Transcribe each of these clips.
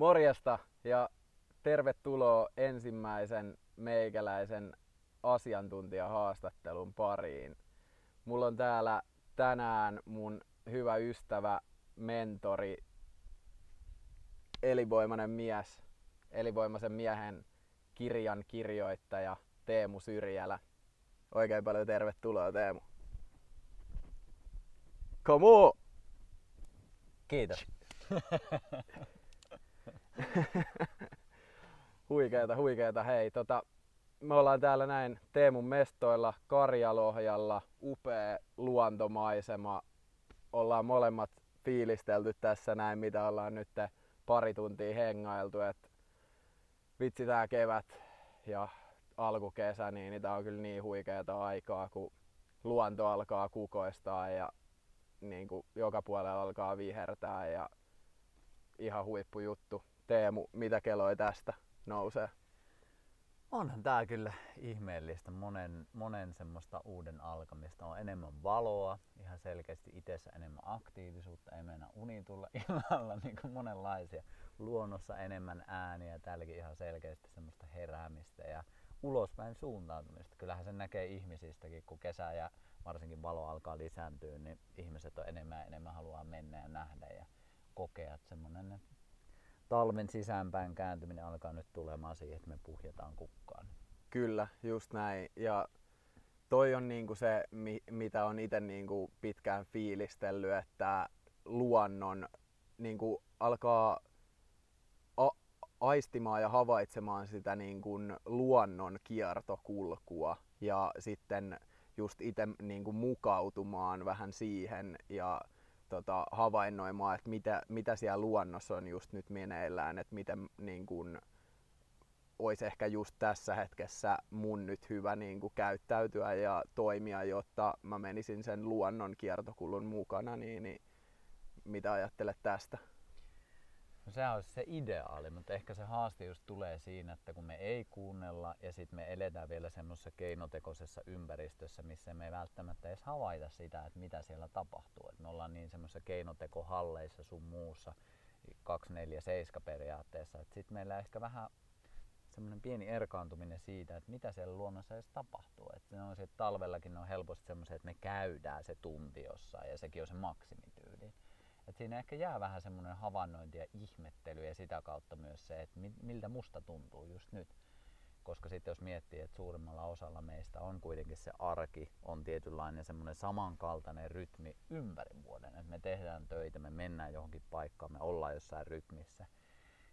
Morjesta ja tervetuloa ensimmäisen meikäläisen asiantuntijahaastattelun pariin. Mulla on täällä tänään mun hyvä ystävä, mentori, elinvoimainen mies, elinvoimaisen miehen kirjan kirjoittaja Teemu Syrjälä. Oikein paljon tervetuloa Teemu. Come on! Kiitos. huikeeta, huikeeta. Hei, tota, me ollaan täällä näin Teemun mestoilla Karjalohjalla, upea luontomaisema. Ollaan molemmat fiilistelty tässä näin, mitä ollaan nyt pari tuntia hengailtu. Et vitsi tää kevät ja alkukesä, niin, niin tää on kyllä niin huikeeta aikaa, kun luonto alkaa kukoistaa ja niin kuin joka puolella alkaa vihertää ja ihan huippujuttu. Teemu, mitä keloi tästä nousee? Onhan tää kyllä ihmeellistä. Monen, monen semmoista uuden alkamista. On enemmän valoa, ihan selkeästi itsessä enemmän aktiivisuutta, ei mennä uni tulla illalla, niin kuin monenlaisia. Luonnossa enemmän ääniä, täälläkin ihan selkeästi semmoista heräämistä ja ulospäin suuntautumista. Kyllähän se näkee ihmisistäkin, kun kesä ja varsinkin valo alkaa lisääntyä, niin ihmiset on enemmän ja enemmän haluaa mennä ja nähdä ja kokea. Että semmoinen talven sisäänpäin kääntyminen alkaa nyt tulemaan siihen, että me puhjetaan kukkaan. Kyllä, just näin. Ja toi on niinku se, mitä on itse niinku pitkään fiilistellyt, että luonnon niinku alkaa a- aistimaan ja havaitsemaan sitä niinku luonnon kiertokulkua ja sitten just itse niin mukautumaan vähän siihen ja tota, havainnoimaan, että mitä, mitä siellä luonnossa on just nyt meneillään, että miten niin kuin, olisi ehkä just tässä hetkessä mun nyt hyvä niin kuin, käyttäytyä ja toimia, jotta mä menisin sen luonnon kiertokulun mukana, niin, niin mitä ajattelet tästä? No sehän olisi se ideaali, mutta ehkä se haaste just tulee siinä, että kun me ei kuunnella ja sitten me eletään vielä semmoisessa keinotekoisessa ympäristössä, missä me ei välttämättä edes havaita sitä, että mitä siellä tapahtuu. Et me ollaan niin semmoisessa keinotekohalleissa sun muussa 247 periaatteessa, että sitten meillä ehkä vähän semmoinen pieni erkaantuminen siitä, että mitä siellä luonnossa edes tapahtuu. Ne on se, että talvellakin on helposti semmoisia, että me käydään se tunti jossain ja sekin on se maksimityyli. Et siinä ehkä jää vähän semmoinen havainnointi ja ihmettely ja sitä kautta myös se, että miltä musta tuntuu just nyt. Koska sitten jos miettii, että suurimmalla osalla meistä on kuitenkin se arki, on tietynlainen semmoinen samankaltainen rytmi ympäri vuoden. Että me tehdään töitä, me mennään johonkin paikkaan, me ollaan jossain rytmissä.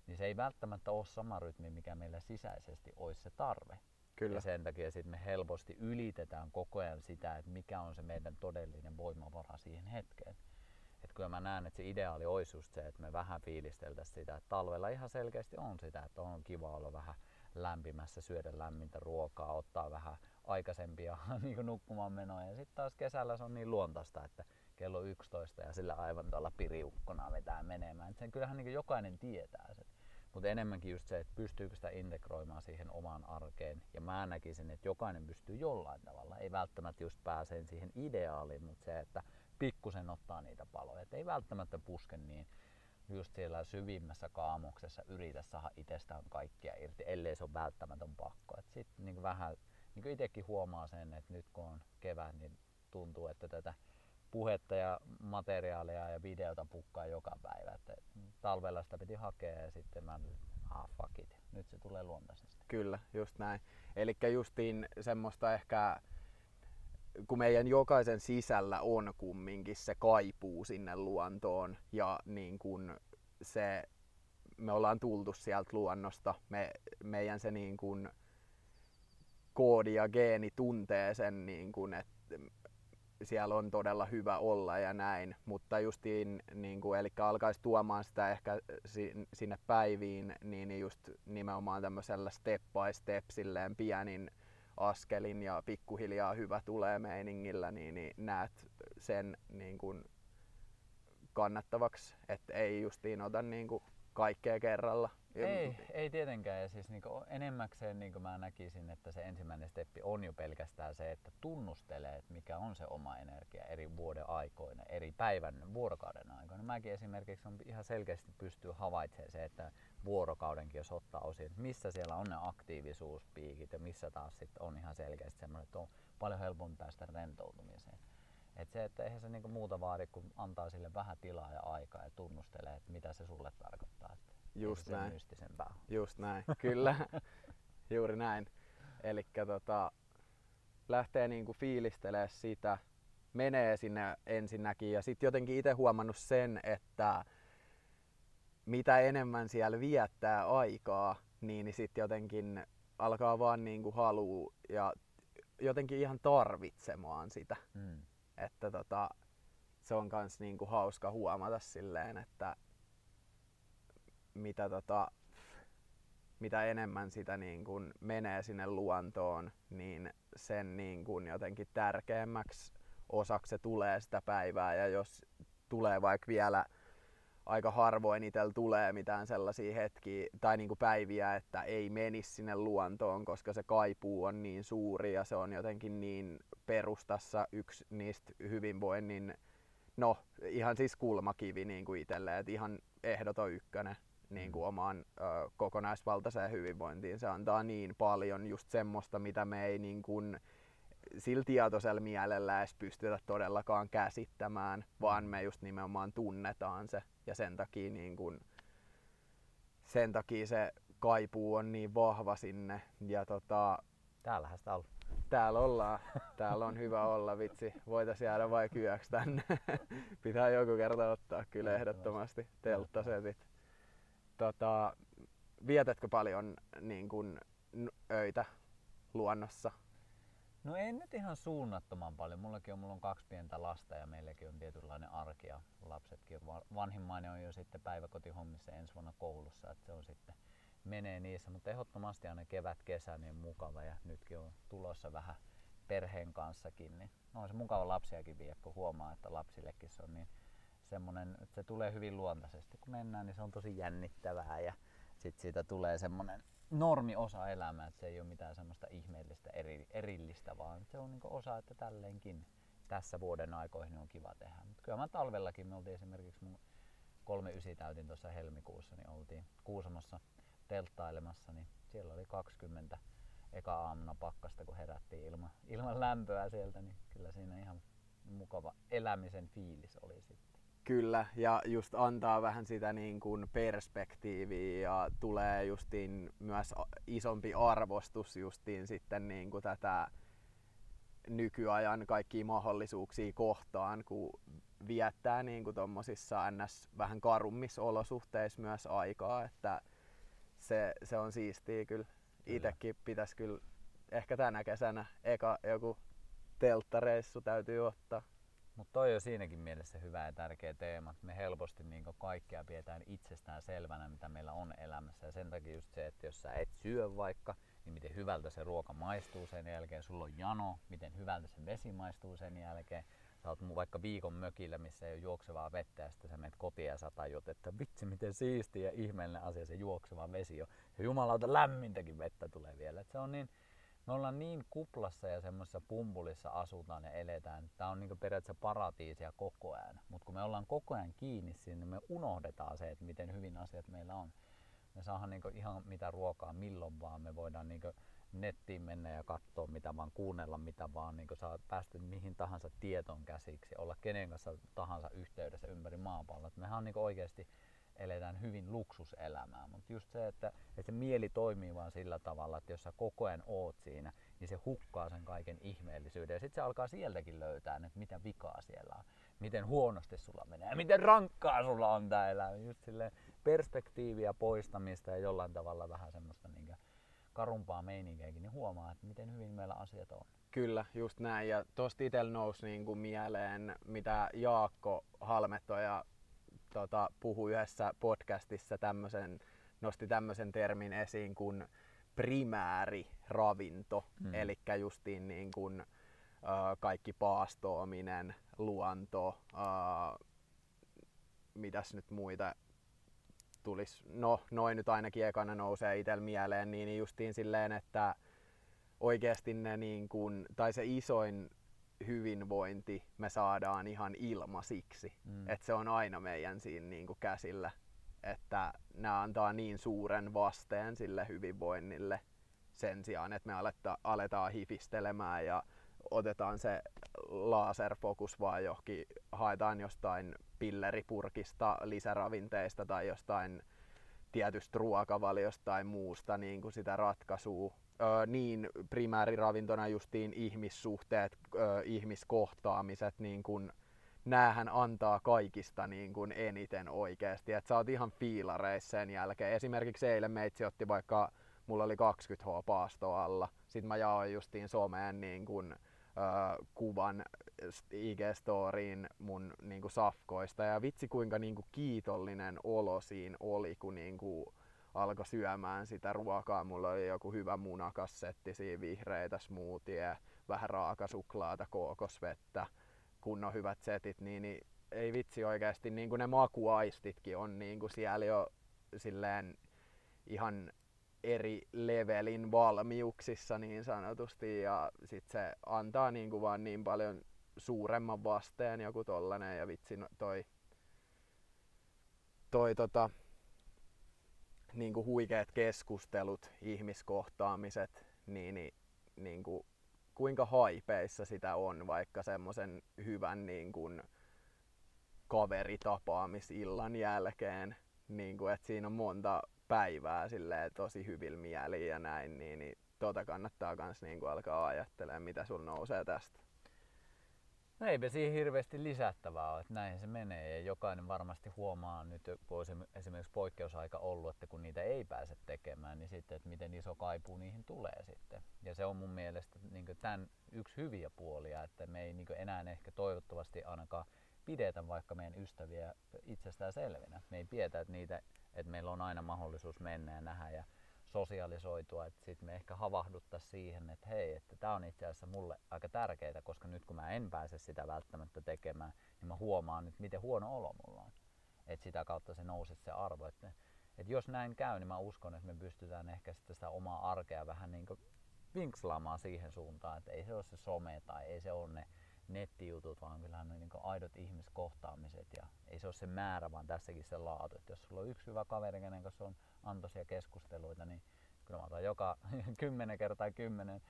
Niin se ei välttämättä ole sama rytmi, mikä meillä sisäisesti olisi se tarve. Kyllä. Ja sen takia sitten me helposti ylitetään koko ajan sitä, että mikä on se meidän todellinen voimavara siihen hetkeen että kyllä mä näen, että se ideaali olisi just se, että me vähän fiilisteltäisiin sitä, että talvella ihan selkeästi on sitä, että on kiva olla vähän lämpimässä, syödä lämmintä ruokaa, ottaa vähän aikaisempia niin nukkumaan menoja. Ja sitten taas kesällä se on niin luontaista, että kello 11 ja sillä aivan tuolla piriukkona vetää menemään. Et sen kyllähän niin jokainen tietää sen. Mutta enemmänkin just se, että pystyykö sitä integroimaan siihen omaan arkeen. Ja mä näkisin, että jokainen pystyy jollain tavalla. Ei välttämättä just pääseen siihen ideaaliin, mutta se, että pikkusen ottaa niitä paloja. Et ei välttämättä puske niin just siellä syvimmässä kaamuksessa yritä saada itsestään kaikkia irti, ellei se ole välttämätön pakko. Sitten niin vähän, niin itsekin huomaa sen, että nyt kun on kevät, niin tuntuu, että tätä puhetta ja materiaalia ja videota pukkaa joka päivä. Että talvella sitä piti hakea ja sitten mä ah fuck it, nyt se tulee luontaisesti. Kyllä, just näin. Eli justiin semmoista ehkä kun meidän jokaisen sisällä on kumminkin se kaipuu sinne luontoon ja niin kun se, me ollaan tultu sieltä luonnosta, me, meidän se niin kun koodi ja geeni tuntee sen, niin kun, että siellä on todella hyvä olla ja näin, mutta justiin, niin kuin, eli alkaisi tuomaan sitä ehkä sinne päiviin, niin just nimenomaan tämmöisellä step by step silleen pienin askelin ja pikkuhiljaa hyvä tulee meiningillä, niin, niin näet sen niin kuin kannattavaksi, että ei justiin ota niin kuin kaikkea kerralla. Ei, ei tietenkään. Ja siis niinku enemmäkseen niinku mä näkisin, että se ensimmäinen steppi on jo pelkästään se, että tunnustelee, että mikä on se oma energia eri vuoden aikoina, eri päivän, vuorokauden aikoina. Mäkin esimerkiksi on ihan selkeästi pystyy havaitsemaan se, että vuorokaudenkin jos ottaa osin, että missä siellä on ne aktiivisuuspiikit ja missä taas sitten on ihan selkeästi semmoinen, että on paljon helpompi päästä rentoutumiseen. Et se, että eihän se niinku muuta vaadi, kun antaa sille vähän tilaa ja aikaa ja tunnustelee, että mitä se sulle tarkoittaa. Että Just näin. mystisempää. Just näin, kyllä. Juuri näin. Eli tota, lähtee niinku fiilistelee sitä, menee sinne ensinnäkin ja sitten jotenkin itse huomannut sen, että mitä enemmän siellä viettää aikaa, niin, niin sitten jotenkin alkaa vaan niinku haluu ja jotenkin ihan tarvitsemaan sitä. Mm. Että tota, se on kans niinku hauska huomata silleen, että mitä, tota, mitä enemmän sitä niin kun menee sinne luontoon, niin sen niin kun jotenkin tärkeämmäksi osaksi se tulee sitä päivää. Ja jos tulee vaikka vielä aika harvoin itsellä tulee mitään sellaisia hetkiä tai niin kuin päiviä, että ei menisi sinne luontoon, koska se kaipuu on niin suuri ja se on jotenkin niin perustassa yksi niistä hyvinvoinnin, no ihan siis kulmakivi niin kuin itselle, että ihan ehdoton ykkönen niin kuin omaan ö, kokonaisvaltaiseen hyvinvointiin. Se antaa niin paljon just semmoista, mitä me ei niin kuin, sillä tietoisella mielellä edes pystytä todellakaan käsittämään, vaan me just nimenomaan tunnetaan se ja sen takia, niin kun, sen takia se kaipuu on niin vahva sinne. Ja tota, Täällähän sitä on. Täällä ollaan. Täällä on hyvä olla, vitsi. Voitais jäädä vai yöksi tänne. Pitää joku kerta ottaa kyllä ehdottomasti telttasetit. Tota, vietätkö paljon niin kun, öitä luonnossa? No ei nyt ihan suunnattoman paljon. Mullakin on, mulla on kaksi pientä lasta ja meilläkin on tietynlainen arki ja lapsetkin. Vanhimmainen on jo sitten päiväkotihommissa ensi vuonna koulussa, että se on sitten menee niissä, mutta ehdottomasti aina kevät, kesä niin mukava ja nytkin on tulossa vähän perheen kanssakin, niin on se mukava lapsiakin vie, kun huomaa, että lapsillekin se on niin semmoinen, että se tulee hyvin luontaisesti. Kun mennään, niin se on tosi jännittävää ja sitten siitä tulee semmoinen normi osa elämää, että se ei ole mitään semmoista ihmeellistä eri, erillistä, vaan se on niinku osa, että tälleenkin tässä vuoden aikoihin on kiva tehdä. Mutta kyllä mä talvellakin, me oltiin esimerkiksi mun kolme ysi täytin tuossa helmikuussa, niin oltiin Kuusamossa telttailemassa, niin siellä oli 20 eka aamuna pakkasta, kun herättiin ilman, ilman lämpöä sieltä, niin kyllä siinä ihan mukava elämisen fiilis oli sitten. Kyllä, ja just antaa vähän sitä niin kuin perspektiiviä ja tulee justiin myös isompi arvostus justiin sitten niin kuin tätä nykyajan kaikkia mahdollisuuksia kohtaan, kun viettää niin kuin tommosissa ns. vähän karummissa olosuhteissa myös aikaa, että se, se on siistiä kyllä. Itekin pitäisi kyllä ehkä tänä kesänä eka joku telttareissu täytyy ottaa. Mutta toi on siinäkin mielessä hyvä ja tärkeä teema, että me helposti niin kaikkea pidetään itsestään selvänä, mitä meillä on elämässä. Ja sen takia just se, että jos sä et syö vaikka, niin miten hyvältä se ruoka maistuu sen jälkeen. Sulla on jano, miten hyvältä se vesi maistuu sen jälkeen. Sä oot vaikka viikon mökillä, missä ei ole juoksevaa vettä ja sitten sä menet kotiin ja sä tajut, että vitsi miten siisti ja ihmeellinen asia se juokseva vesi on. Ja jumalauta lämmintäkin vettä tulee vielä. Et se on niin, me ollaan niin kuplassa ja semmoisessa pumpulissa asutaan ja eletään. Tämä on niin periaatteessa paratiisia koko ajan. Mutta kun me ollaan koko ajan kiinni siinä, niin me unohdetaan se, että miten hyvin asiat meillä on. Me saadaan niin ihan mitä ruokaa milloin vaan. Me voidaan niin nettiin mennä ja katsoa mitä vaan, kuunnella mitä vaan. Niin saa päästä mihin tahansa tietoon käsiksi, olla kenen kanssa tahansa yhteydessä ympäri maapalloa. Mehän on niin oikeasti eletään hyvin luksuselämää, mutta just se, että, että se mieli toimii vaan sillä tavalla, että jos sä koko ajan oot siinä, niin se hukkaa sen kaiken ihmeellisyyden ja sitten se alkaa sieltäkin löytää, että mitä vikaa siellä on, miten huonosti sulla menee, miten rankkaa sulla on tää elämä, just silleen perspektiiviä poistamista ja jollain tavalla vähän semmoista niin karumpaa meininkiäkin, niin huomaa, että miten hyvin meillä asiat on. Kyllä, just näin. Ja tosta itsellä nousi niin kuin mieleen, mitä Jaakko Halmetto ja tota, puhui yhdessä podcastissa tämmöisen, nosti tämmöisen termin esiin kuin primääriravinto, mm. eli justiin niin kuin, äh, kaikki paastoaminen, luonto, äh, mitäs nyt muita tulisi, no noin nyt ainakin ekana nousee itsellä mieleen, niin justiin silleen, että oikeasti ne niin kuin, tai se isoin hyvinvointi me saadaan ihan ilmasiksi. Mm. Että se on aina meidän siinä niin kuin käsillä. Että nämä antaa niin suuren vasteen sille hyvinvoinnille sen sijaan, että me aletta, aletaan hifistelemään ja otetaan se laserfokus vaan johonkin, haetaan jostain pilleripurkista, lisäravinteista tai jostain tietystä ruokavaliosta tai muusta niin kuin sitä ratkaisua. Öö, niin primääriravintona justiin ihmissuhteet, öö, ihmiskohtaamiset, niin kuin, näähän antaa kaikista niin kuin eniten oikeasti. Et sä oot ihan fiilareissa sen jälkeen. Esimerkiksi eilen meitsi otti vaikka, mulla oli 20 H paasto alla. Sitten mä jaoin justiin someen niin kuin, öö, kuvan IG-storiin mun niinku safkoista ja vitsi kuinka niinku kiitollinen olo siinä oli, kun niinku alkoi syömään sitä ruokaa. Mulla oli joku hyvä munakassetti, siinä vihreitä smoothie, vähän raakasuklaata, kookosvettä, kunnon hyvät setit, niin, niin ei vitsi oikeasti, niin kuin ne makuaistitkin on niin kuin siellä jo silleen ihan eri levelin valmiuksissa niin sanotusti ja sit se antaa niin kuin vaan niin paljon suuremman vasteen joku tollanen ja vitsi no, toi, toi tota, niin kuin huikeat keskustelut, ihmiskohtaamiset, niin, niin, niin kuin, kuinka haipeissa sitä on vaikka semmoisen hyvän niin kuin, kaveritapaamisillan jälkeen, niin kuin, että siinä on monta päivää silleen, tosi hyvillä mieliä ja näin, niin, niin tota kannattaa myös niin alkaa ajattelemaan, mitä sulla nousee tästä. No eipä siihen hirveästi lisättävää ole, että näin se menee ja jokainen varmasti huomaa nyt, kun olisi esimerkiksi poikkeusaika ollut, että kun niitä ei pääse tekemään, niin sitten, että miten iso kaipuu niihin tulee sitten. Ja se on mun mielestä niin tämän yksi hyviä puolia, että me ei niin enää ehkä toivottavasti ainakaan pidetä vaikka meidän ystäviä itsestään selvinä. Me ei pidetä, että, niitä, että meillä on aina mahdollisuus mennä ja nähdä ja sosialisoitua, että sitten me ehkä havahduttaa siihen, että hei, että tämä on itse asiassa mulle aika tärkeää, koska nyt kun mä en pääse sitä välttämättä tekemään, niin mä huomaan nyt, miten huono olo mulla on. Että sitä kautta se nousee se arvo. Että, että jos näin käy, niin mä uskon, että me pystytään ehkä sitten sitä omaa arkea vähän niin kuin vinkslaamaan siihen suuntaan, että ei se ole se some tai ei se ole ne nettijutut, vaan kyllähän ne niin aidot ihmiskohtaamiset ja ei se ole se määrä, vaan tässäkin se laatu. Että jos sulla on yksi hyvä kaveri, kenen kanssa on antoisia keskusteluita, niin kyllä mä otan joka kymmenen kertaa kymmenen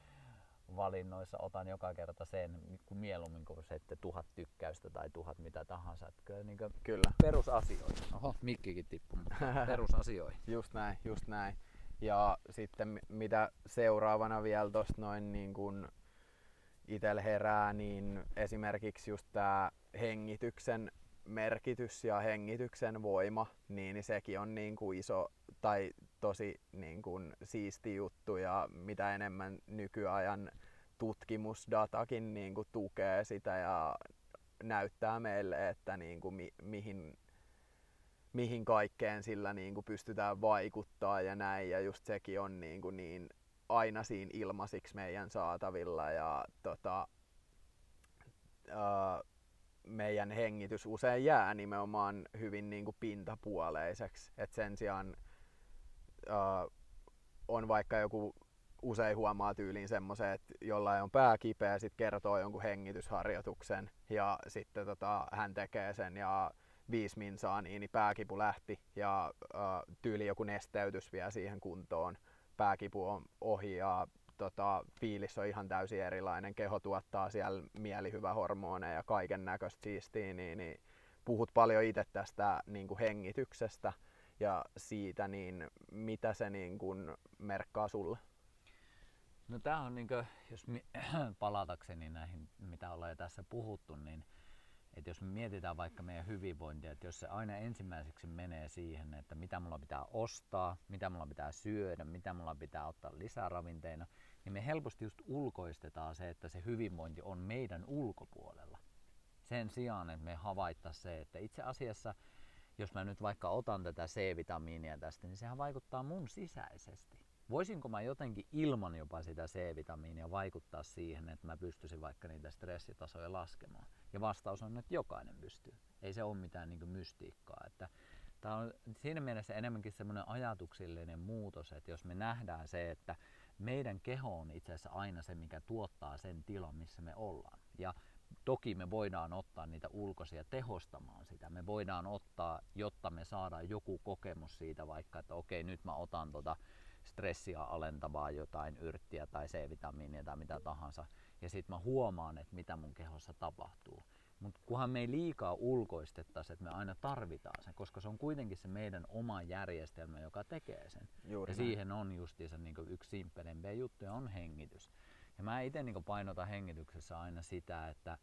valinnoissa otan joka kerta sen, kun mieluummin kuin se, että tuhat tykkäystä tai tuhat mitä tahansa. Että kyllä, niin kyllä. perusasioihin. Oho, mikkikin tippuu, perusasioihin. just näin, just näin. Ja sitten mitä seuraavana vielä tuosta noin niin kuin itsellä herää, niin esimerkiksi just tämä hengityksen merkitys ja hengityksen voima, niin sekin on niin kuin iso tai tosi niin kuin siisti juttu ja mitä enemmän nykyajan tutkimusdatakin niin kuin tukee sitä ja näyttää meille, että niin kuin mi- mihin, mihin kaikkeen sillä niin kuin pystytään vaikuttaa ja näin ja just sekin on niin, kuin niin aina siinä ilmaisiksi meidän saatavilla ja tota, ää, meidän hengitys usein jää nimenomaan hyvin niin kuin pintapuoleiseksi. Et sen sijaan ää, on vaikka joku usein huomaa tyyliin semmoisen, että jollain on pää kipeä, sitten kertoo jonkun hengitysharjoituksen ja sitten tota, hän tekee sen ja viisi minsaa, niin, niin pääkipu lähti ja ää, tyyli joku nesteytys vielä siihen kuntoon pääkipu on ohi ja tota, fiilis on ihan täysin erilainen. Keho tuottaa siellä mielihyvähormoneja ja kaiken näköistä siistiä, niin, niin puhut paljon itse tästä niin kuin hengityksestä ja siitä, niin mitä se niin kuin merkkaa sulle? No tämä on, niin kuin, jos palatakseni näihin, mitä ollaan jo tässä puhuttu, niin että jos me mietitään vaikka meidän hyvinvointia, että jos se aina ensimmäiseksi menee siihen, että mitä mulla pitää ostaa, mitä mulla pitää syödä, mitä mulla pitää ottaa lisäravinteina, niin me helposti just ulkoistetaan se, että se hyvinvointi on meidän ulkopuolella. Sen sijaan, että me havaittaisiin se, että itse asiassa, jos mä nyt vaikka otan tätä C-vitamiinia tästä, niin sehän vaikuttaa mun sisäisesti. Voisinko mä jotenkin ilman jopa sitä C-vitamiinia vaikuttaa siihen, että mä pystyisin vaikka niitä stressitasoja laskemaan? Ja vastaus on, että jokainen pystyy. Ei se ole mitään niin mystiikkaa. Että Tämä on siinä mielessä enemmänkin semmoinen ajatuksillinen muutos, että jos me nähdään se, että meidän keho on itse asiassa aina se, mikä tuottaa sen tilan, missä me ollaan. Ja toki me voidaan ottaa niitä ulkoisia tehostamaan sitä. Me voidaan ottaa, jotta me saadaan joku kokemus siitä vaikka, että okei, nyt mä otan tota stressiä alentavaa jotain yrttiä tai C-vitamiinia tai mitä tahansa. Ja sitten mä huomaan, että mitä mun kehossa tapahtuu. Mutta kunhan me ei liikaa ulkoistettaisi, että me aina tarvitaan sen, koska se on kuitenkin se meidän oma järjestelmä, joka tekee sen. Juuri ja näin. siihen on justiinsa niin yksi simppelempiä juttuja on hengitys. Ja mä itse niin painotan hengityksessä aina sitä, että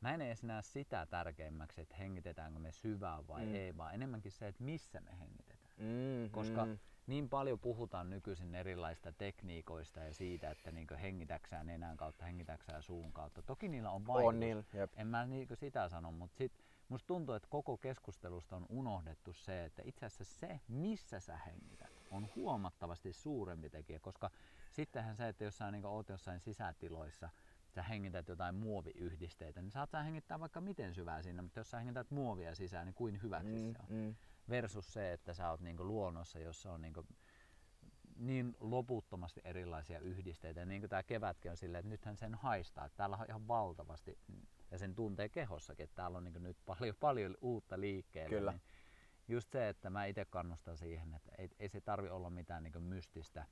mä en edes näe sitä tärkeimmäksi, että hengitetäänkö me syvään vai Mm. ei, vaan enemmänkin se, että missä me hengitetään. Mm, Koska mm, niin paljon puhutaan nykyisin erilaisista tekniikoista ja siitä, että niin hengitäksää nenän kautta, hengitäksää suun kautta. Toki niillä on vaikutus. on niillä, jep. En mä niin sitä sano, mutta sit musta tuntuu, että koko keskustelusta on unohdettu se, että itse asiassa se, missä sä hengität, on huomattavasti suurempi tekijä, koska sittenhän se, että jos sä niin oot jossain sisätiloissa, sä hengität jotain muoviyhdisteitä, niin saat sä hengittää vaikka miten syvää siinä, mutta jos sä hengität muovia sisään, niin kuin hyväksi Mm, se on. mm, Versus se, että sä oot niin luonnossa, jossa on niin niin loputtomasti erilaisia yhdisteitä. Niin kuin tämä kevätkin on silleen, että nythän sen haistaa. Täällä on ihan valtavasti, ja sen tuntee kehossakin, että täällä on niin nyt paljon, paljon uutta liikkeellä. Kyllä. Niin just se, että mä itse kannustan siihen, että ei, ei se tarvi olla mitään niin mystistä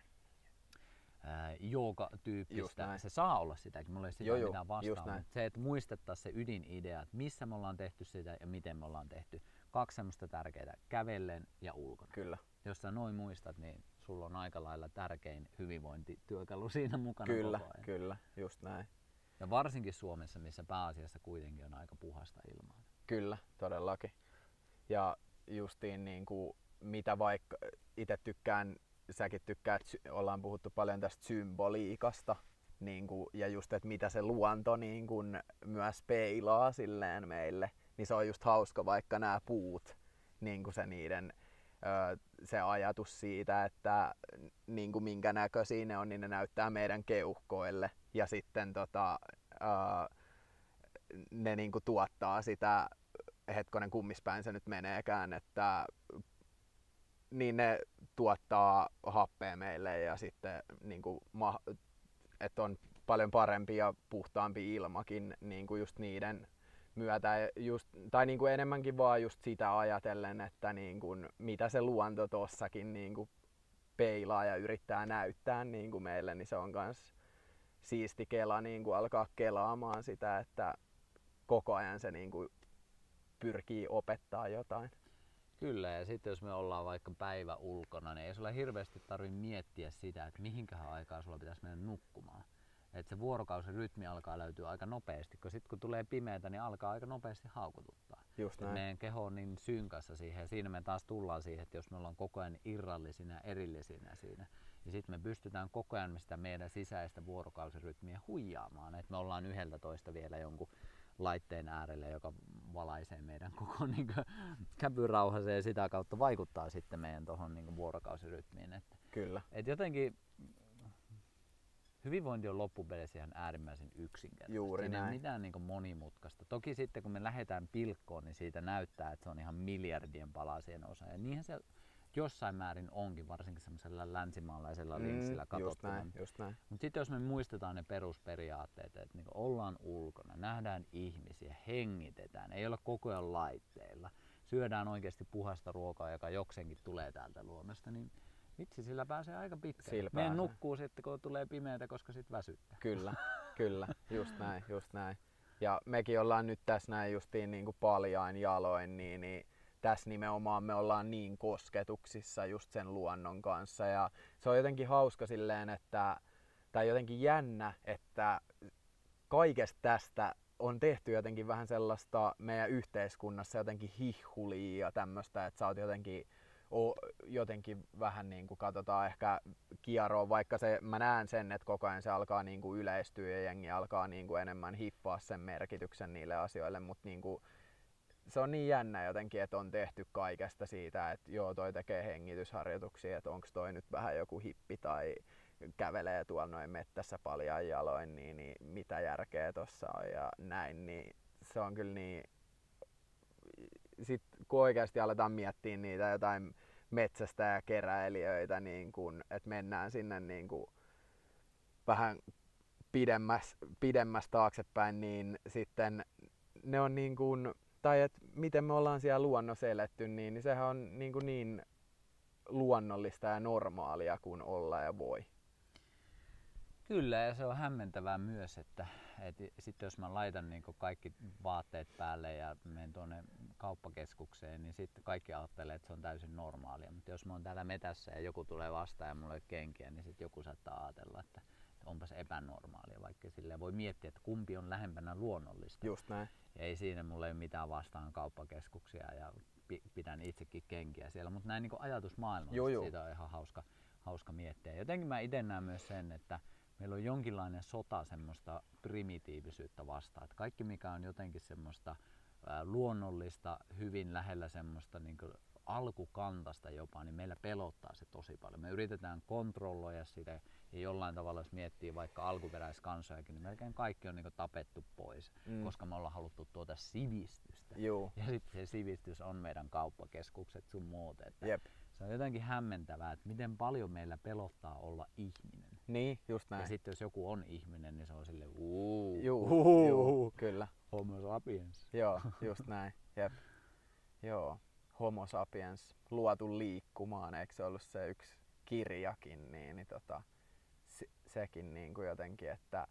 jooga-tyyppistä. näin. Se saa olla sitäkin, mulla ei sitä Joo, mitään vastaan. mutta Se, että muistettaisiin se ydinidea, että missä me ollaan tehty sitä ja miten me ollaan tehty. Kaksi semmoista tärkeää, kävellen ja ulkona. kyllä, Jos sä noin muistat, niin sulla on aika lailla tärkein hyvinvointityökalu siinä mukana kyllä, koko ajan. kyllä, just näin. Ja varsinkin Suomessa, missä pääasiassa kuitenkin on aika puhasta ilmaa. Kyllä, todellakin. Ja justiin niin kuin, mitä vaikka itse tykkään, säkin tykkäät, ollaan puhuttu paljon tästä symboliikasta, niin kuin, ja just, että mitä se luonto niin kuin, myös peilaa silleen meille, niin se on just hauska vaikka nämä puut, niin kuin se niiden se ajatus siitä, että niin kuin minkä näköisiä ne on, niin ne näyttää meidän keuhkoille. Ja sitten tota, ne niin kuin tuottaa sitä, hetkonen kummispäin se nyt meneekään, että niin ne tuottaa happea meille ja sitten niin kuin, että on paljon parempi ja puhtaampi ilmakin niin kuin just niiden myötä. Just, tai niin kuin enemmänkin vaan just sitä ajatellen, että niin kuin, mitä se luonto tossakin niin kuin peilaa ja yrittää näyttää niin kuin meille, niin se on myös siisti kela niin kuin alkaa kelaamaan sitä, että koko ajan se niin kuin pyrkii opettaa jotain. Kyllä, ja sitten jos me ollaan vaikka päivä ulkona, niin ei sulla hirveästi tarvitse miettiä sitä, että mihinkähän aikaa sulla pitäisi mennä nukkumaan. Et se vuorokausirytmi alkaa löytyä aika nopeasti, kun sitten kun tulee pimeätä, niin alkaa aika nopeasti haukututtaa. Just Et näin. meidän keho on niin synkassa siihen ja siinä me taas tullaan siihen, että jos me ollaan koko ajan irrallisina ja erillisinä siinä, niin sitten me pystytään koko ajan sitä meidän sisäistä vuorokausirytmiä huijaamaan, että me ollaan yhdeltä toista vielä jonkun laitteen äärelle, joka valaisee meidän koko niin käpyrauhaseen ja sitä kautta vaikuttaa sitten meidän tuohon niin vuorokausirytmiin. Että, Kyllä. et jotenkin hyvinvointi on loppupeleissä ihan äärimmäisen yksinkertaista. Juuri Siinä ei ole näin. mitään niin monimutkaista. Toki sitten kun me lähdetään pilkkoon, niin siitä näyttää, että se on ihan miljardien palasien osa. Ja niinhän se jossain määrin onkin, varsinkin semmoisella länsimaalaisella linssillä Mm, just katsottuna. näin, just näin. Mutta sitten jos me muistetaan ne perusperiaatteet, että niinku ollaan ulkona, nähdään ihmisiä, hengitetään, ei olla koko ajan laitteilla, syödään oikeasti puhasta ruokaa, joka jokseenkin tulee täältä luonnosta, niin vitsi, sillä pääsee aika pitkälle. Sillä Meidän pääsee. nukkuu sitten, kun tulee pimeätä, koska sitten väsyttää. Kyllä, kyllä, just näin, just näin. Ja mekin ollaan nyt tässä näin justiin niin kuin paljain jaloin, niin, niin tässä nimenomaan me ollaan niin kosketuksissa just sen luonnon kanssa. Ja se on jotenkin hauska silleen, että, tai jotenkin jännä, että kaikesta tästä on tehty jotenkin vähän sellaista meidän yhteiskunnassa jotenkin hihhulia ja tämmöistä, että sä oot jotenkin jotenkin vähän niin kuin katsotaan ehkä kieroon, vaikka se, mä näen sen, että koko ajan se alkaa niin kuin yleistyä ja jengi alkaa niin kuin enemmän hiffaa sen merkityksen niille asioille, mutta niin kuin, se on niin jännä jotenkin, että on tehty kaikesta siitä, että joo toi tekee hengitysharjoituksia, että onko toi nyt vähän joku hippi tai kävelee tuolla noin mettässä paljain jaloin, niin, niin mitä järkeä tossa on ja näin, niin se on kyllä niin sit kun oikeasti aletaan miettiä niitä jotain metsästä ja keräilijöitä, niin kun, että mennään sinne niin kun vähän pidemmäs, pidemmäs taaksepäin, niin sitten ne on niin kuin, tai että miten me ollaan siellä luonnossa eletty, niin, niin sehän on niin, kuin niin luonnollista ja normaalia kuin olla ja voi. Kyllä, ja se on hämmentävää myös, että, että sitten jos mä laitan niin kaikki vaatteet päälle ja menen tuonne kauppakeskukseen, niin sitten kaikki ajattelee, että se on täysin normaalia. Mutta jos mä oon täällä metässä ja joku tulee vastaan ja mulla ei kenkiä, niin sitten joku saattaa ajatella, että onpas epänormaalia, vaikka sille voi miettiä, että kumpi on lähempänä luonnollista. Just näin. Ja ei siinä mulle ole mitään vastaan kauppakeskuksia ja pidän itsekin kenkiä siellä, mutta näin niin ajatusmaailmallisesti siitä on ihan hauska, hauska miettiä. Jotenkin mä itse näen myös sen, että meillä on jonkinlainen sota semmoista primitiivisyyttä vastaan. Että kaikki mikä on jotenkin semmoista luonnollista, hyvin lähellä semmoista niin alkukantasta jopa, niin meillä pelottaa se tosi paljon. Me yritetään kontrolloida sitä ja jollain tavalla jos miettii vaikka alkuperäiskansojakin, niin melkein kaikki on niin tapettu pois, mm. koska me ollaan haluttu tuota sivistystä. Juu. Ja sitten se sivistys on meidän kauppakeskukset sun muut. Että Jep. Se on jotenkin hämmentävää, että miten paljon meillä pelottaa olla ihminen. Niin, just näin. Ja sitten jos joku on ihminen, niin se on sille uuu. Juu, juu, kyllä. Homo sapiens. Joo, just näin. Jep. Joo. Homo sapiens, luotu liikkumaan, eikö se ollut se yksi kirjakin, niin, niin tota, sekin niin kuin jotenkin, että,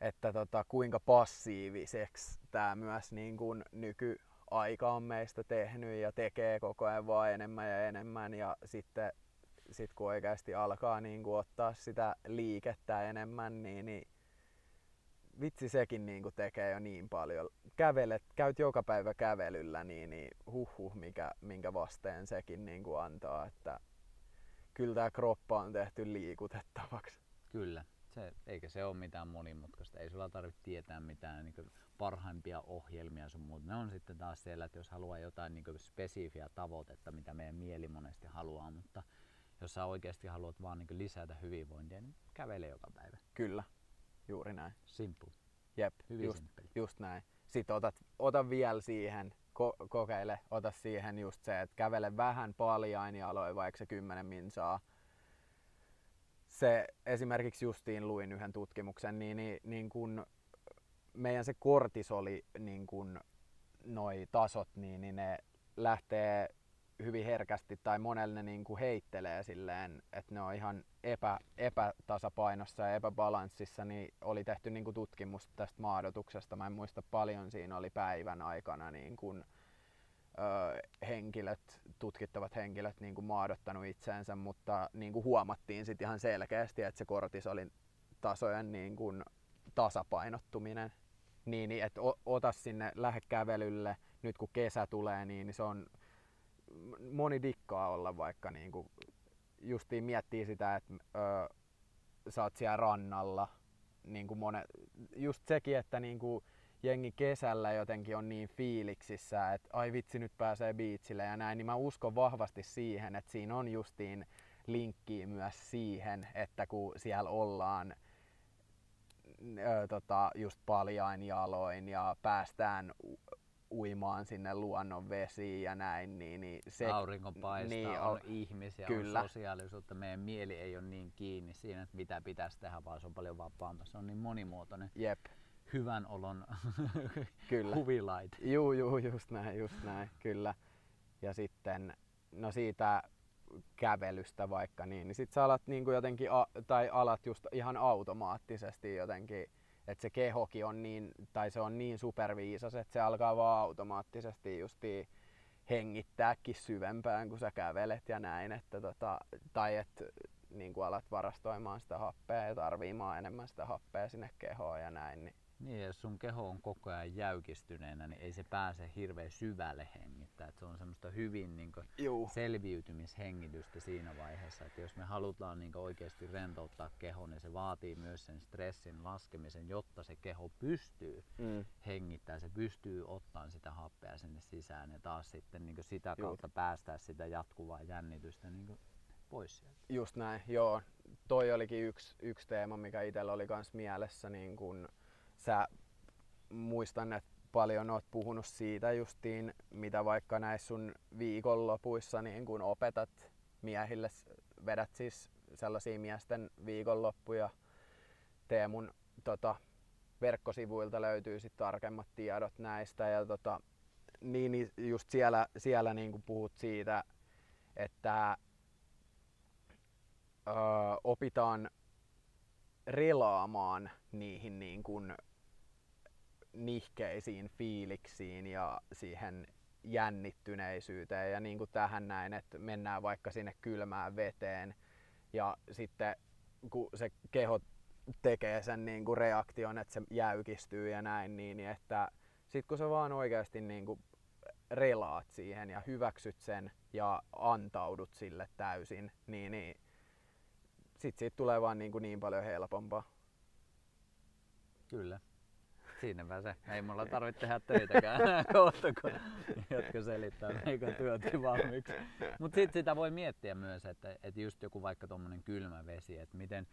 että tota, kuinka passiiviseksi tämä myös niin kuin nykyaika on meistä tehnyt ja tekee koko ajan vaan enemmän ja enemmän ja sitten sit kun oikeasti alkaa niin kuin ottaa sitä liikettä enemmän, niin, niin vitsi sekin niin kuin tekee jo niin paljon. Kävelet, käyt joka päivä kävelyllä, niin, niin huhhuh, mikä, minkä vasteen sekin niin kuin antaa, että kyllä tämä kroppa on tehty liikutettavaksi. Kyllä, se, eikä se ole mitään monimutkaista. Ei sulla tarvitse tietää mitään niin parhaimpia ohjelmia sun muuta. Ne on sitten taas siellä, että jos haluaa jotain niin spesifiä tavoitetta, mitä meidän mieli monesti haluaa, mutta jos sä oikeasti haluat vaan niin lisätä hyvinvointia, niin kävele joka päivä. Kyllä, juuri näin. Simple. Jep, Hyvin just, simppeli. just näin. Sitten otat, ota vielä siihen ko- kokeile, ota siihen just se, että kävele vähän paljain jaloin, vaikka se 10 minsaa. Se esimerkiksi justiin luin yhden tutkimuksen, niin, niin, niin kun meidän se kortisoli niin kun noi tasot, niin, niin ne lähtee hyvin herkästi tai monelle ne niin kuin heittelee silleen, että ne on ihan epä, epätasapainossa ja epäbalanssissa, niin oli tehty niin kuin tutkimus tästä maadotuksesta. Mä en muista paljon siinä oli päivän aikana niin kuin, ö, henkilöt, tutkittavat henkilöt niin kuin maadottanut itseensä, mutta niin kuin huomattiin sitten ihan selkeästi, että se kortisolin tasojen niin kuin tasapainottuminen niin, että ota sinne lähekävelylle, nyt kun kesä tulee, niin se on moni dikkaa olla vaikka niin justiin miettii sitä, että ö, sä oot siellä rannalla. Niin mone, just sekin, että niin jengi kesällä jotenkin on niin fiiliksissä, että ai vitsi nyt pääsee biitsille ja näin, niin mä uskon vahvasti siihen, että siinä on justiin linkki myös siihen, että kun siellä ollaan ö, tota, just paljain jaloin ja päästään uimaan sinne luonnon vesiin ja näin. Niin, niin se, Aurinko paistaa, niin, on, on ihmisiä, kyllä. on sosiaalisuutta. Meidän mieli ei ole niin kiinni siinä, että mitä pitäisi tehdä, vaan se on paljon vapaampaa. Se on niin monimuotoinen. Jep. Hyvän olon kyllä. huvilait. Juu, juu, just näin, just näin, kyllä. Ja sitten, no siitä kävelystä vaikka niin, niin sit sä alat niin kuin jotenkin, a, tai alat just ihan automaattisesti jotenkin että se kehokin on niin, tai se on niin superviisas, että se alkaa vaan automaattisesti justi hengittääkin syvempään, kun sä kävelet ja näin, että tota, tai että niin alat varastoimaan sitä happea ja tarviimaan enemmän sitä happea sinne kehoon ja näin, niin niin, jos sun keho on koko ajan jäykistyneenä, niin ei se pääse hirveän syvälle hengittää. Et se on semmoista hyvin niin kuin, selviytymishengitystä siinä vaiheessa. Että jos me halutaan niin oikeasti rentouttaa keho, niin se vaatii myös sen stressin laskemisen, jotta se keho pystyy mm. hengittämään. Se pystyy ottamaan sitä happea sinne sisään ja taas sitten niin sitä kautta päästää sitä jatkuvaa jännitystä niin pois sieltä. Just näin, joo. Toi olikin yksi, yksi teema, mikä itsellä oli myös mielessä. Niin kun, sä muistan, että paljon oot puhunut siitä justiin, mitä vaikka näissä sun viikonlopuissa niin kun opetat miehille, vedät siis sellaisia miesten viikonloppuja. Teemun tota, verkkosivuilta löytyy sit tarkemmat tiedot näistä ja tota, niin, niin just siellä, siellä niin kuin puhut siitä, että öö, opitaan relaamaan niihin niin kuin nihkeisiin fiiliksiin ja siihen jännittyneisyyteen ja niin kuin tähän näin, että mennään vaikka sinne kylmään veteen ja sitten kun se keho tekee sen niin kuin reaktion, että se jäykistyy ja näin, niin että sitten kun sä vaan oikeasti niin kuin relaat siihen ja hyväksyt sen ja antaudut sille täysin, niin, niin sit siitä tulee vaan niin, kuin niin paljon helpompaa. Kyllä. Siinäpä se. Ei mulla tarvitse tehdä töitäkään kohta, kun jotka selittää meikän työt valmiiksi. Mutta sitten sitä voi miettiä myös, että, että just joku vaikka tuommoinen kylmä vesi, että miten,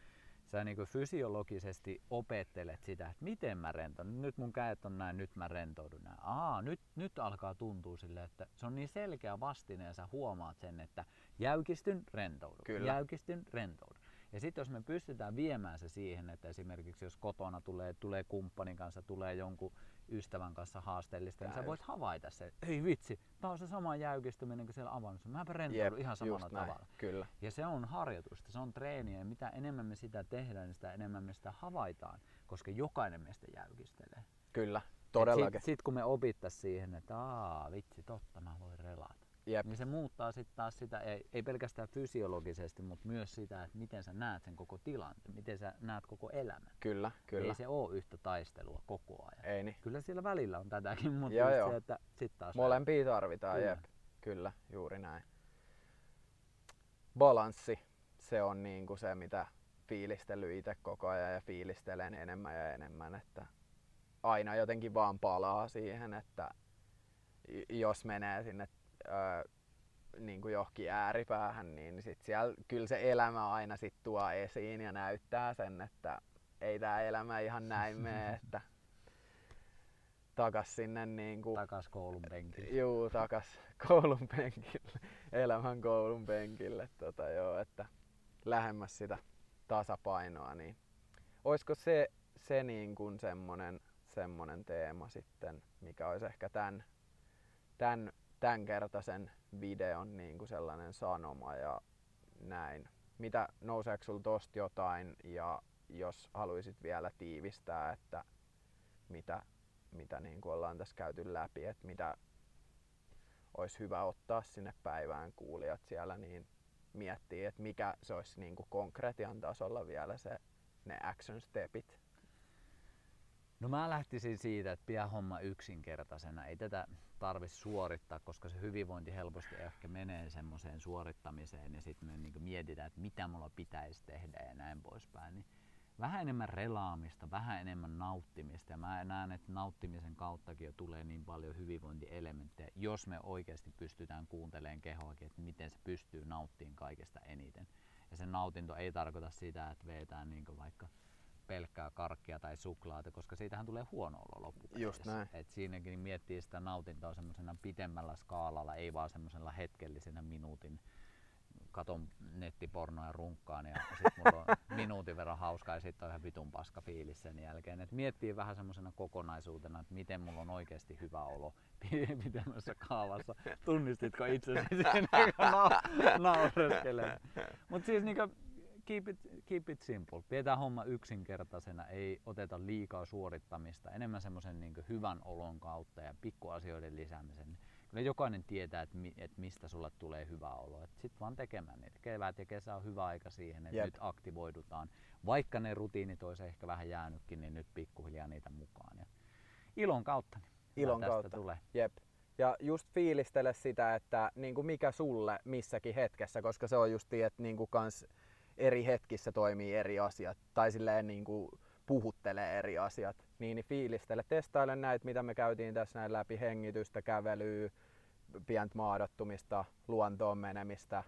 sä niin fysiologisesti opettelet sitä, että miten mä rentoudun. Nyt mun käet on näin, nyt mä rentoudun näin. Aa, nyt, nyt alkaa tuntua sille, että se on niin selkeä vastine ja sä huomaat sen, että jäykistyn, rentoudun, Kyllä. jäykistyn, rentoudun. Ja sitten jos me pystytään viemään se siihen, että esimerkiksi jos kotona tulee, tulee kumppanin kanssa, tulee jonkun ystävän kanssa haasteellista, niin sä voit havaita se, ei vitsi, tää on se sama jäykistyminen kuin siellä avannossa. Mäpä rentoudun ihan samalla tavalla. Kyllä. Ja se on harjoitusta, se on treeniä ja mitä enemmän me sitä tehdään, niin sitä enemmän me sitä havaitaan, koska jokainen meistä jäykistelee. Kyllä, todellakin. Sitten sit kun me opittaisiin siihen, että aa vitsi, totta mä voin relata Jep. Niin se muuttaa sitten taas sitä, ei, ei pelkästään fysiologisesti, mutta myös sitä, että miten sä näet sen koko tilanteen, miten sä näet koko elämän. Kyllä, kyllä. Ei se ole yhtä taistelua koko ajan. Ei niin. Kyllä siellä välillä on tätäkin, mutta joo, joo. Se, että sit taas... Molempia tarvitaan, kyllä. jep. Kyllä, juuri näin. Balanssi, se on niin kuin se, mitä fiilistellyt itse koko ajan ja fiilistelen enemmän ja enemmän, että aina jotenkin vaan palaa siihen, että jos menee sinne öö, niin kuin johonkin ääripäähän, niin sit siellä kyllä se elämä aina sit tuo esiin ja näyttää sen, että ei tämä elämä ihan näin mene, että takas sinne niin kuin, takas koulun penkille. Juu, takas koulun penkille, elämän koulun penkille, tota, joo, että lähemmäs sitä tasapainoa, niin olisiko se, se niin kuin semmonen, semmonen teema sitten, mikä olisi ehkä tämän, tämän tämänkertaisen videon niin kuin sellainen sanoma ja näin. Mitä nouseeko sinulla tosta jotain ja jos haluaisit vielä tiivistää, että mitä, mitä niin kuin ollaan tässä käyty läpi, että mitä olisi hyvä ottaa sinne päivään kuulijat siellä, niin miettii, että mikä se olisi niin kuin konkretian tasolla vielä se, ne action stepit, No mä lähtisin siitä, että pidä homma yksinkertaisena. Ei tätä tarvi suorittaa, koska se hyvinvointi helposti ehkä menee semmoiseen suorittamiseen ja sitten me niin mietitään, että mitä mulla pitäisi tehdä ja näin poispäin. Niin vähän enemmän relaamista, vähän enemmän nauttimista ja mä näen, että nauttimisen kauttakin jo tulee niin paljon hyvinvointielementtejä, jos me oikeasti pystytään kuuntelemaan kehoakin, että miten se pystyy nauttimaan kaikesta eniten. Ja se nautinto ei tarkoita sitä, että veetään niin vaikka pelkkää karkkia tai suklaata, koska siitähän tulee huono olo loppupeleissä. Just näin. Et siinäkin miettii sitä nautintoa semmoisena pitemmällä skaalalla, ei vaan semmoisella hetkellisenä minuutin katon nettipornoa ja runkkaan ja sit mulla on minuutin verran hauskaa ja sitten on ihan vitun paska fiilis sen jälkeen. Et miettii vähän semmoisena kokonaisuutena, että miten mulla on oikeasti hyvä olo pitemmässä kaavassa. Tunnistitko itsesi siinä, kun na- naureskelee? Mutta siis niinku, keep it, keep it simple. Pidetään homma yksinkertaisena, ei oteta liikaa suorittamista, enemmän semmoisen niin hyvän olon kautta ja pikkuasioiden lisäämisen. Kyllä jokainen tietää, että, mi, että mistä sulle tulee hyvä olo. Sitten vaan tekemään niitä. Kevät ja kesä on hyvä aika siihen, että Jep. nyt aktivoidutaan. Vaikka ne rutiinit olisi ehkä vähän jäänytkin, niin nyt pikkuhiljaa niitä mukaan. Ja ilon kautta. Niin ilon kautta. Tulee. Jep. Ja just fiilistele sitä, että niin kuin mikä sulle missäkin hetkessä, koska se on just että niin kuin kans eri hetkissä toimii eri asiat tai silleen niin kuin puhuttelee eri asiat, niin, niin fiilistele, testaile näitä, mitä me käytiin tässä näin läpi, hengitystä, kävelyä, pientä maadottumista, luontoon menemistä,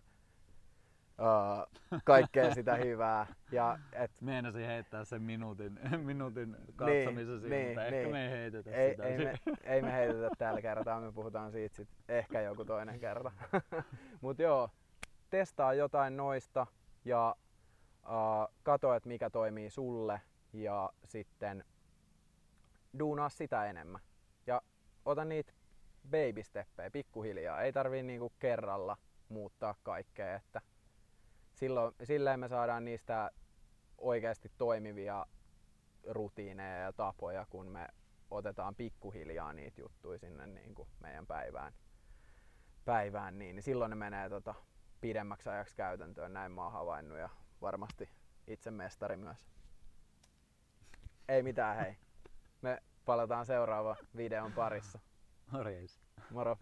uh, kaikkea sitä hyvää. Ja et, Meinasin heittää sen minuutin, minuutin katsomisen niin, niin, mutta niin. ehkä me ei heitetä ei, sitä. Ei me, ei me heitetä tällä kertaa, me puhutaan siitä sit ehkä joku toinen kerta. Mut joo, testaa jotain noista ja uh, kato, että mikä toimii sulle ja sitten duunaa sitä enemmän. Ja ota niitä baby steppejä pikkuhiljaa. Ei tarvii niinku kerralla muuttaa kaikkea, että silloin, silleen me saadaan niistä oikeasti toimivia rutiineja ja tapoja, kun me otetaan pikkuhiljaa niitä juttuja sinne niin kuin meidän päivään, päivään niin, niin silloin ne menee tota, pidemmäksi ajaksi käytäntöön, näin mä oon havainnut ja varmasti itse mestari myös. Ei mitään hei. Me palataan seuraava videon parissa. Morjens. Moro.